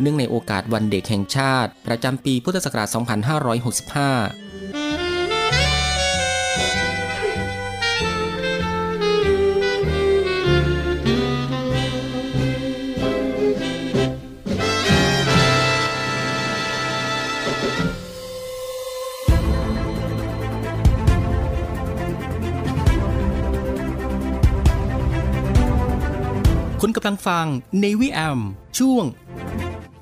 เนื่องในโอกาสวันเด็กแห่งชาติ ประจำปีพุทธศักราช 2565คุณกำลังฟัง Navy AM ช่วง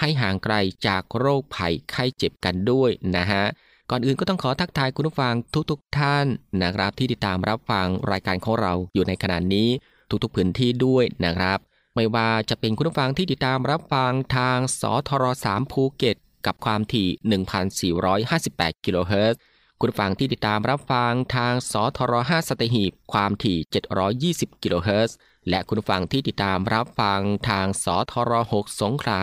ให้ห่างไกลจากโรคภัยไข้เจ็บกันด้วยนะฮะก่อนอื่นก็ต้องขอทักทายคุณผู้ฟังทุกๆทท่านนะครับที่ติดตามรับฟังรายการของเราอยู่ในขณะนี้ทุกๆพื้นที่ด้วยนะครับ ไม่ว่าจะเป็นคุณผู้ฟังที่ติดตามรับฟังทางสทร3ภูเก็ตกับความถี่ 1,458 กิโลเฮิรตซ์คุณผู้ฟังที่ติดตามรับฟังทางสทร5สตหีบความถี่ 720 กิโลเฮิรตซ์และคุณผู้ฟังที่ติดตามรับฟังทางสทร6สงขลา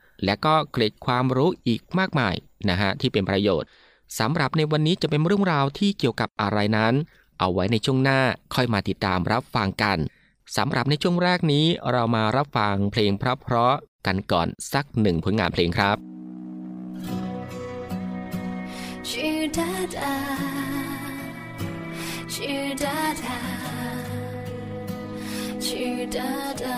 และก็เกร็ดความรู้อีกมากมายนะฮะที่เป็นประโยชน์สำหรับในวันนี้จะเป็นเรื่องราวที่เกี่ยวกับอะไรนั้น เอาไว้ในช่วงหน้าค่อยมาติดตามรับฟังกันสำหรับในช่วงแรกนี้เรามารับฟังเพลงเพราะๆกันก่อนสักหนึ่งผลงานเพลงครับชื่อดาดาชื่อดาดาชื่อดาดา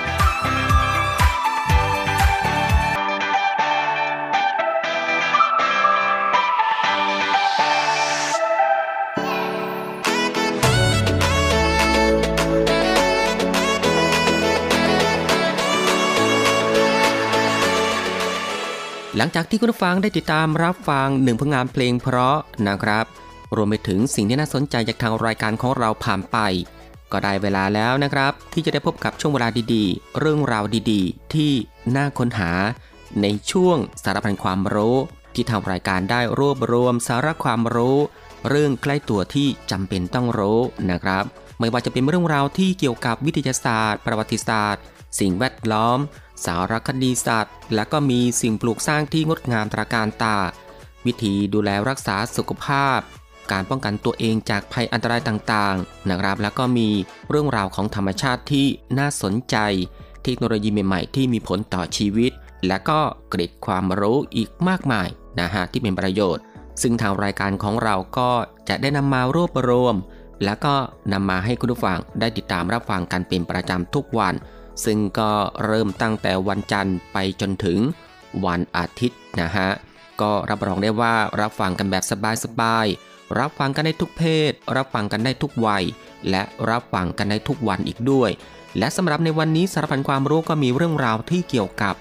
หลังจากที่คุณผู้ฟังได้ติดตามรับฟังหนึ่งผลงานเพลงเพราะนะครับ รวมไปถึงสิ่งที่น่าสนใจจากทางรายการของเราผ่านไป ก็ได้เวลาแล้วนะครับ ที่จะได้พบกับช่วงเวลาดีๆ เรื่องราวดีๆ ที่น่าค้นหา ในช่วงสารพันความรู้ ที่ทางรายการได้รวบรวมสาระความรู้ เรื่องใกล้ตัวที่จำเป็นต้องรู้นะครับ ไม่ว่าจะเป็นเรื่องราวที่เกี่ยวกับวิทยาศาสตร์ ประวัติศาสตร์ สิ่งแวดล้อม สารคดีสัตว์ และก็มีสิ่งปลูกสร้างที่งดงามตระการตา วิธีดูแลรักษาสุขภาพ การป้องกันตัวเองจากภัยอันตรายต่างๆนะครับ แล้วก็มีเรื่องราวของธรรมชาติที่น่าสนใจ เทคโนโลยีใหม่ๆ ที่มีผลต่อชีวิต และก็เกร็ดความรู้อีกมากมายนะฮะที่เป็นประโยชน์ ซึ่งทางรายการของเราก็จะได้นำมารวบรวม แล้วก็นำมาให้คุณผู้ฟังได้ติดตามรับฟังกันเป็นประจำทุกวัน ซึ่งก็เริ่มตั้งแต่วันจันทร์ไปจนถึงวันอาทิตย์นะฮะ ก็รับรองได้ว่ารับฟังกันแบบสบายๆ รับฟังกันได้ทุกเพศ รับฟังกันได้ทุกวัย และรับฟังกันได้ทุกวันอีกด้วย และสำหรับในวันนี้สารพันความรู้ก็มีเรื่องราวที่เกี่ยวกับ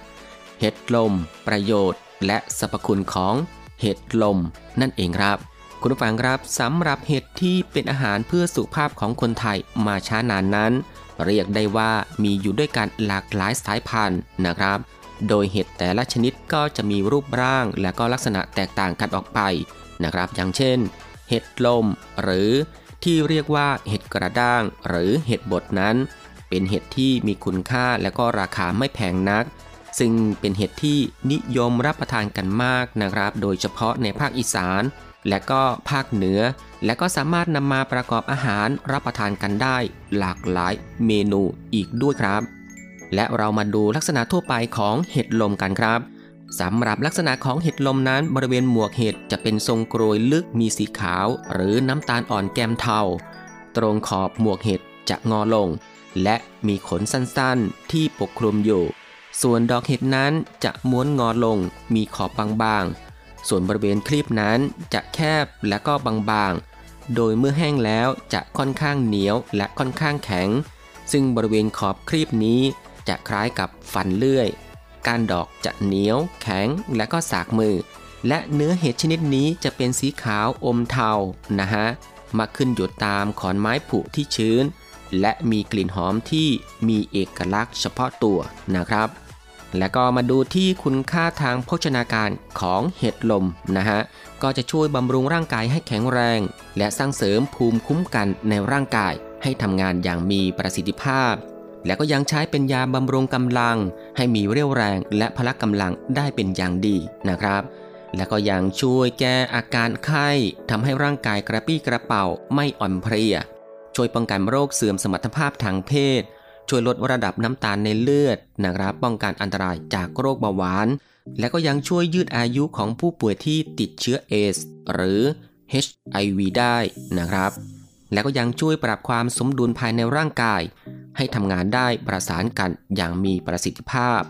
เห็ดลม ประโยชน์ และสรรพคุณของเห็ดลม นั่นเองครับ คุณผู้ฟังครับสำหรับเห็ดที่เป็นอาหารเพื่อสุขภาพของคนไทยมาช้านานนั้น เรียกได้ว่ามีอยู่ด้วยกันหลากหลายสายพันธุ์นะครับ โดยเห็ดแต่ละชนิดก็จะมีรูปร่างและก็ลักษณะแตกต่างกันออกไปนะครับ อย่างเช่น เห็ดลม หรือที่เรียกว่าเห็ดกระด้าง หรือเห็ดบดนั้น เป็นเห็ดที่มีคุณค่าและก็ราคาไม่แพงนัก ซึ่งเป็นเห็ดที่นิยมรับประทานกันมากนะครับ โดยเฉพาะในภาคอีสาน และก็ภาคเหนือ และก็สามารถนำมาประกอบอาหารรับประทานกันได้ หลากหลายเมนูอีกด้วยครับ และเรามาดูลักษณะทั่วไปของเห็ดลมกันครับสำหรับลักษณะของเห็ดลมนั้นบริเวณหมวกเห็ดจะเป็นทรงกรวยลึกมีสีขาว หรือน้ำตาลอ่อนแก้มเทา ตรงขอบหมวกเห็ดจะงอลง และมีขนสั้นๆ ที่ปกคลุมอยู่ ส่วนดอกเห็ดนั้นจะม้วนงอลง มีขอบบางๆ ส่วนบริเวณคลีบนั้นจะแคบและก็บางๆ โดยเมื่อแห้งแล้วจะค่อนข้างเหนียวและค่อนข้างแข็ง ซึ่งบริเวณขอบคลีบนี้จะคล้ายกับฟันเลื่อย การดอกจะเหนียว แข็งและก็สากมือ และเนื้อเห็ดชนิดนี้จะเป็นสีขาวอมเทานะฮะมาขึ้นอยู่ตามขอนไม้ผุที่ชื้น และมีกลิ่นหอมที่มีเอกลักษณ์เฉพาะตัวนะครับ และก็มาดูที่คุณค่าทางโภชนาการของเห็ดลมนะฮะ ก็จะช่วยบำรุงร่างกายให้แข็งแรง และสร้างเสริมภูมิคุ้มกันในร่างกาย ให้ทำงานอย่างมีประสิทธิภาพ และก็ยังใช้เป็นยาบำรุงกำลัง ให้มีเรี่ยวแรงและพละกำลังได้เป็นอย่างดีนะครับ และก็ยังช่วยแก้อาการไข้ทำให้ร่างกายกระปี้กระเป๋าไม่อ่อนเพลีย ช่วยป้องกันโรคเสื่อมสมรรถภาพทางเพศ ช่วยลดระดับน้ำตาลในเลือดนะครับป้องกันอันตรายจากโรคเบาหวาน และก็ยังช่วยยืดอายุของผู้ป่วยที่ติดเชื้อเอส หรือ HIV ได้นะครับ และก็ยังช่วยปรับความสมดุลภายในร่างกาย ให้ทำงานได้ประสานกันอย่างมีประสิทธิภาพ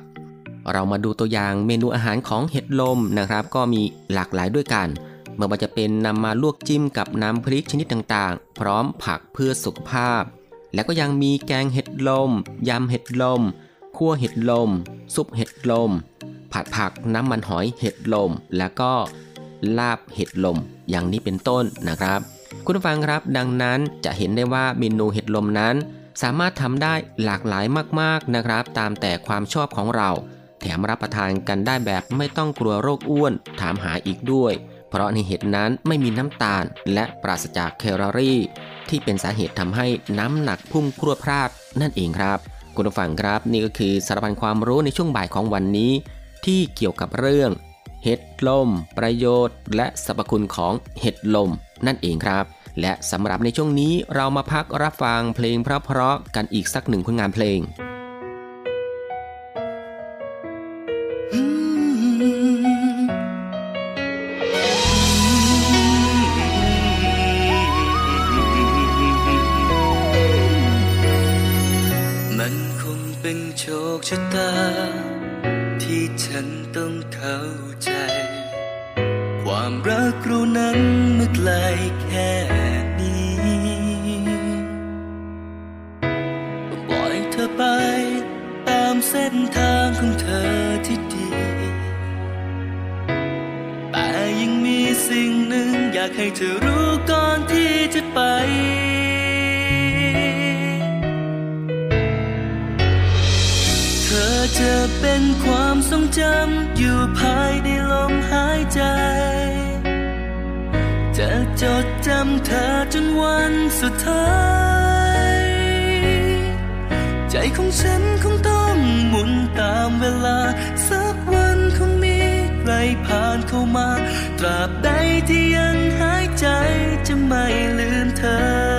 เรามาดูตัวอย่างเมนูอาหารของเห็ดลมนะครับ ก็มีหลากหลายด้วยกันเมื่อว่าจะเป็นนำมาลวกจิ้มกับน้ำพริกชนิดต่างๆ พร้อมผักเพื่อสุขภาพ และก็ยังมีแกงเห็ดลม ยำเห็ดลม คั่วเห็ดลม ซุปเห็ดลม ผัดผักน้ำมันหอยเห็ดลม แล้วก็ลาบเห็ดลม อย่างนี้เป็นต้นนะครับ คุณฟังครับดังนั้นจะเห็นได้ว่าเมนูเห็ดลมนั้น สามารถทำได้หลากหลายมากๆนะครับ ตามแต่ความชอบของเรา แถมรับประทานกันได้แบบไม่ต้องกลัวโรคอ้วน ถามหาอีกด้วย เพราะในเห็ดนั้นไม่มีน้ำตาล และปราศจากแคลอรี่ ที่เป็นสาเหตุทำให้น้ำหนักพุ่งครวพลาดนั่นเองครับ คุณผู้ฟังครับนี่ก็คือสารพันความรู้ในช่วงบ่ายของวันนี้ ที่เกี่ยวกับเรื่องเห็ดลม ประโยชน์ และสรรพคุณของเห็ดลม นั่นเองครับ และสำหรับในช่วงนี้เรามาพักรับฟังเพลงเพราะๆกันอีกสักหนึ่งผลงานเพลง ภายในลมหายใจ จะจดจำเธอจนวันสุดท้าย ใจของฉันคงต้องหมุนตามเวลา สักวันคงมีใครผ่านเข้ามา ตราบใดที่ยังหายใจจะไม่ลืมเธอ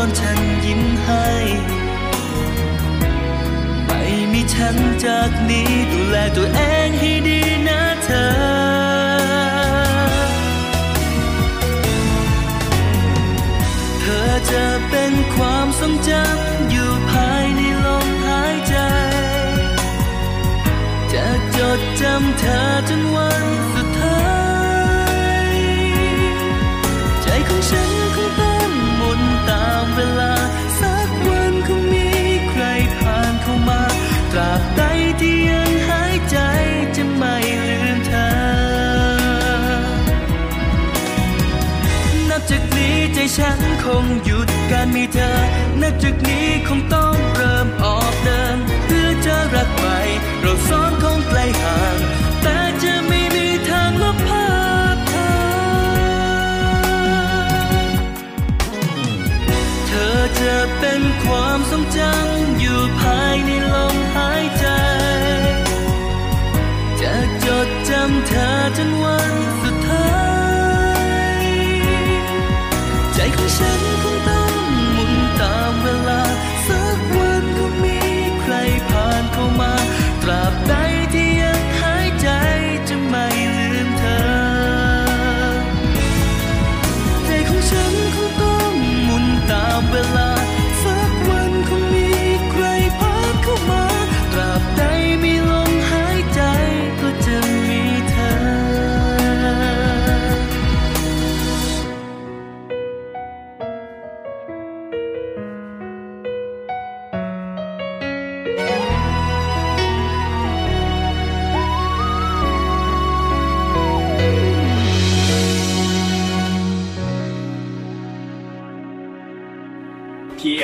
ตอนฉันยิ้มให้ ไม่มีฉันจากนี้ดูแลตัวเอง จากนี้คงต้องเริ่มออกเดิน เพื่อจะรักใหม่ เราสองคงไกลห่าง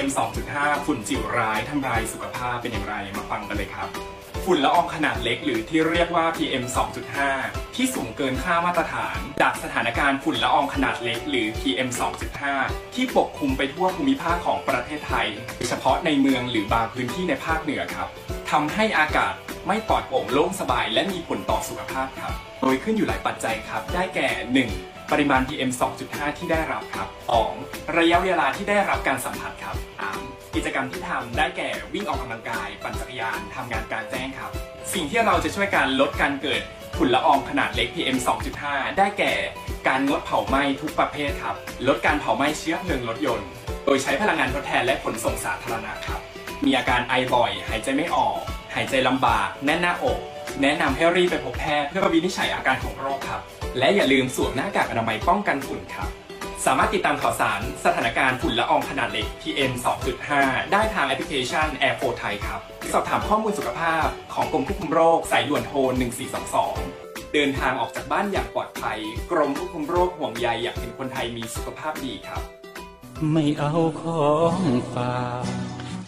PM 2.5 ฝุ่นจิ๋วร้ายทำลายสุขภาพเป็นอย่างไรมาฟังกันเลยครับ ฝุ่นละอองขนาดเล็กหรือที่เรียกว่า PM 2.5 ที่สูงเกินค่ามาตรฐาน จากสถานการณ์ฝุ่นละอองขนาดเล็กหรือ PM 2.5 ที่ปกคลุมไปทั่วภูมิภาคของประเทศไทยโดยเฉพาะในเมืองหรือบางพื้นที่ในภาคเหนือครับทำให้อากาศไม่ปลอดโปร่งโล่งสบาย และมีผลต่อสุขภาพครับ โดยขึ้นอยู่หลายปัจจัยครับ ได้แก่ 1. ปริมาณ PM 2.5 ที่ได้รับครับ 2. ระยะเวลาที่ได้รับการสัมผัสครับ 3. กิจกรรมที่ทำได้แก่วิ่งออกกำลังกาย ปั่นจักรยานทำงานกลารแจ้งครับ สิ่งที่เราจะช่วยการลดการเกิดฝุ่นละอองขนาดเล็ก PM 2.5 ได้แก่การงดเผาไหม้ทุกประเภทครับ ลดการเผาไหม้เชื้อเพลิงรถยนต์ โดยใช้พลังงานทดแทนและขนส่งสาธารณะครับ มีอาการไอบ่อย หายใจไม่ออก หายใจลำบาก แน่นหน้าอก แนะนำให้รีบไปพบแพทย์เพื่อวินิจฉัยอาการของโรคครับ และอย่าลืมสวมหน้ากากอนามัยป้องกันฝุ่นครับ สามารถติดตามข่าวสารสถานการณ์ฝุ่นละอองขนาดเล็ก PM 2.5 ได้ทางแอปพลิเคชัน Air 4 Thai ครับ สอบถามข้อมูลสุขภาพของกรมควบคุมโรคสายด่วนโทร 1422 เดินทางออกจากบ้านอย่างปลอดภัย กรมควบคุมโรคห่วงใยอยากเห็นคนไทยมีสุขภาพดีครับ ไม่เอาของฝาก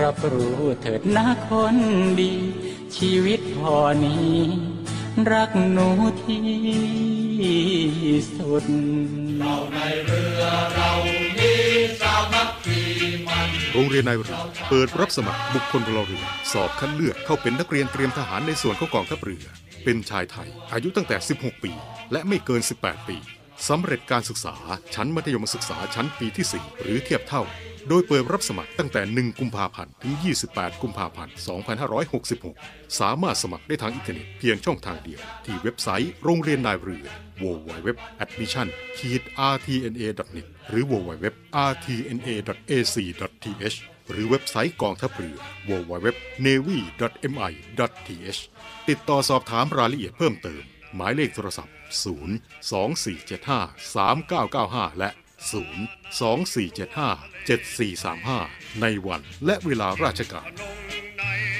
รับรู้เถิดนะคนดี ชีวิตพอนี้ รักหนูที่สุดโรงเรียนนายเรือเปิดรับสมัครบุคคลพลเรือนสอบคัดเลือกเข้าเป็นนักเรียนเตรียมทหารในส่วนของกองทัพเรือ เป็นชายไทย อายุตั้งแต่ 16 ปี และไม่เกิน 18 ปี สำเร็จการศึกษาชั้นมัธยมศึกษาชั้นปีที่ 4 หรือเทียบเท่า โดยเปิดรับสมัครตั้งแต่ 1 กุมภาพันธ์ ถึง 28 กุมภาพันธ์ 2566 สามารถสมัครได้ทางอินเทอร์เน็ตเพียงช่องทางเดียว ที่เว็บไซต์โรงเรียนนายเรือ www.admission-rtna.net หรือ www.rtna.ac.th หรือเว็บไซต์กองทัพเรือ www.navy.mi.th ติดต่อสอบถามรายละเอียดเพิ่มเติม หมายเลขโทรศัพท์ 0 2 4 7 5 3 9 9 5 และ 0 2 4 7 5 7 4 3 5 ในวันและเวลาราชการ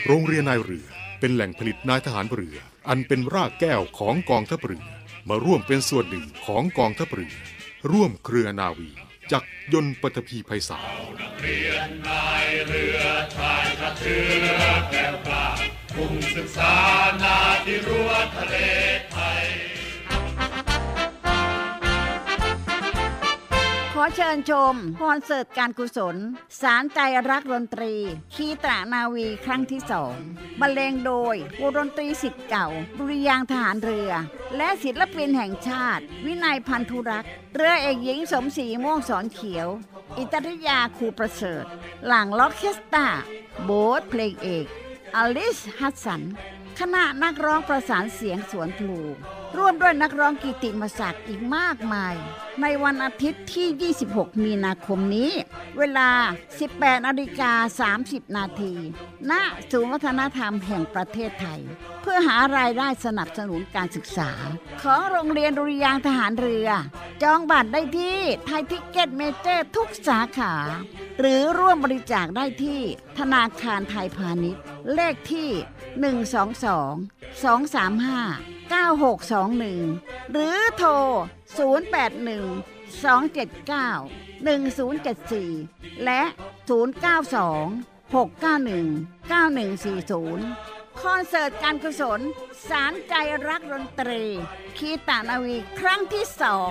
โรงเรียนนายเรือเป็นแหล่งผลิตนายทหารเรือ อันเป็นรากแก้วของกองทัพเรือ มาร่วมเป็นส่วนหนึ่งของกองทัพเรือ ร่วมเครือนาวีจักยนต์ปฐพีไพศาลข อเชิญชมคอนเสิร์ตการกุศล สารใจรักดนตรี คีตรานาวีครั้งที่สองบรรเลงโดยวงดนตรีสิทธิ์เก่า ดุริยางทหารเรือ และศิลปินแห่งชาติ วินัยพันธุรักษ์ เรือเอกหญิงสมศรีม่วงสอนเขียว อิตริยาครูประเสริฐ หลังล็อกเคสตาโบสเพลงเอกอลิสฮัสสัน คณะนักร้องประสานเสียงสวนพลูร่วมด้วยนักร้องกิตติมศักดิ์อีกมากมาย ในวันอาทิตย์ที่ 26 มีนาคมนี้ เวลา 18นาฬิกา 30 นาที ณ ศูนย์วัฒนธรรมแห่งประเทศไทย เพื่อหารายได้สนับสนุนการศึกษา ของโรงเรียนดุริยางค์ทหารเรือ จองบัตรได้ที่ไทยทิกเก็ตเมเจอร์ทุกสาขา หรือร่วมบริจาคได้ที่ธนาคารไทยพาณิชย์ เลขที่ 122 235 21 หรือโทร 081 279 1074 และ 092 691 9140 คอนเสิร์ตการกุศล สารใจรักดนตรี คีตานาวีครั้งที่สอง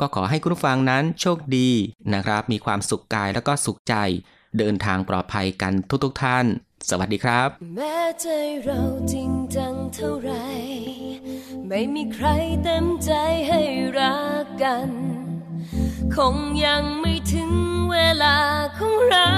ก็ขอให้คุณผู้ฟังนั้นโชคดีนะครับ มีความสุขกายแล้วก็สุขใจ เดินทางปลอดภัยกันทุกๆท่าน สวัสดีครับ แม้ใจเราจริงจังเท่าไรไม่มีใครเต็มใจให้รักกัน คงยังไม่ถึงเวลาของเรา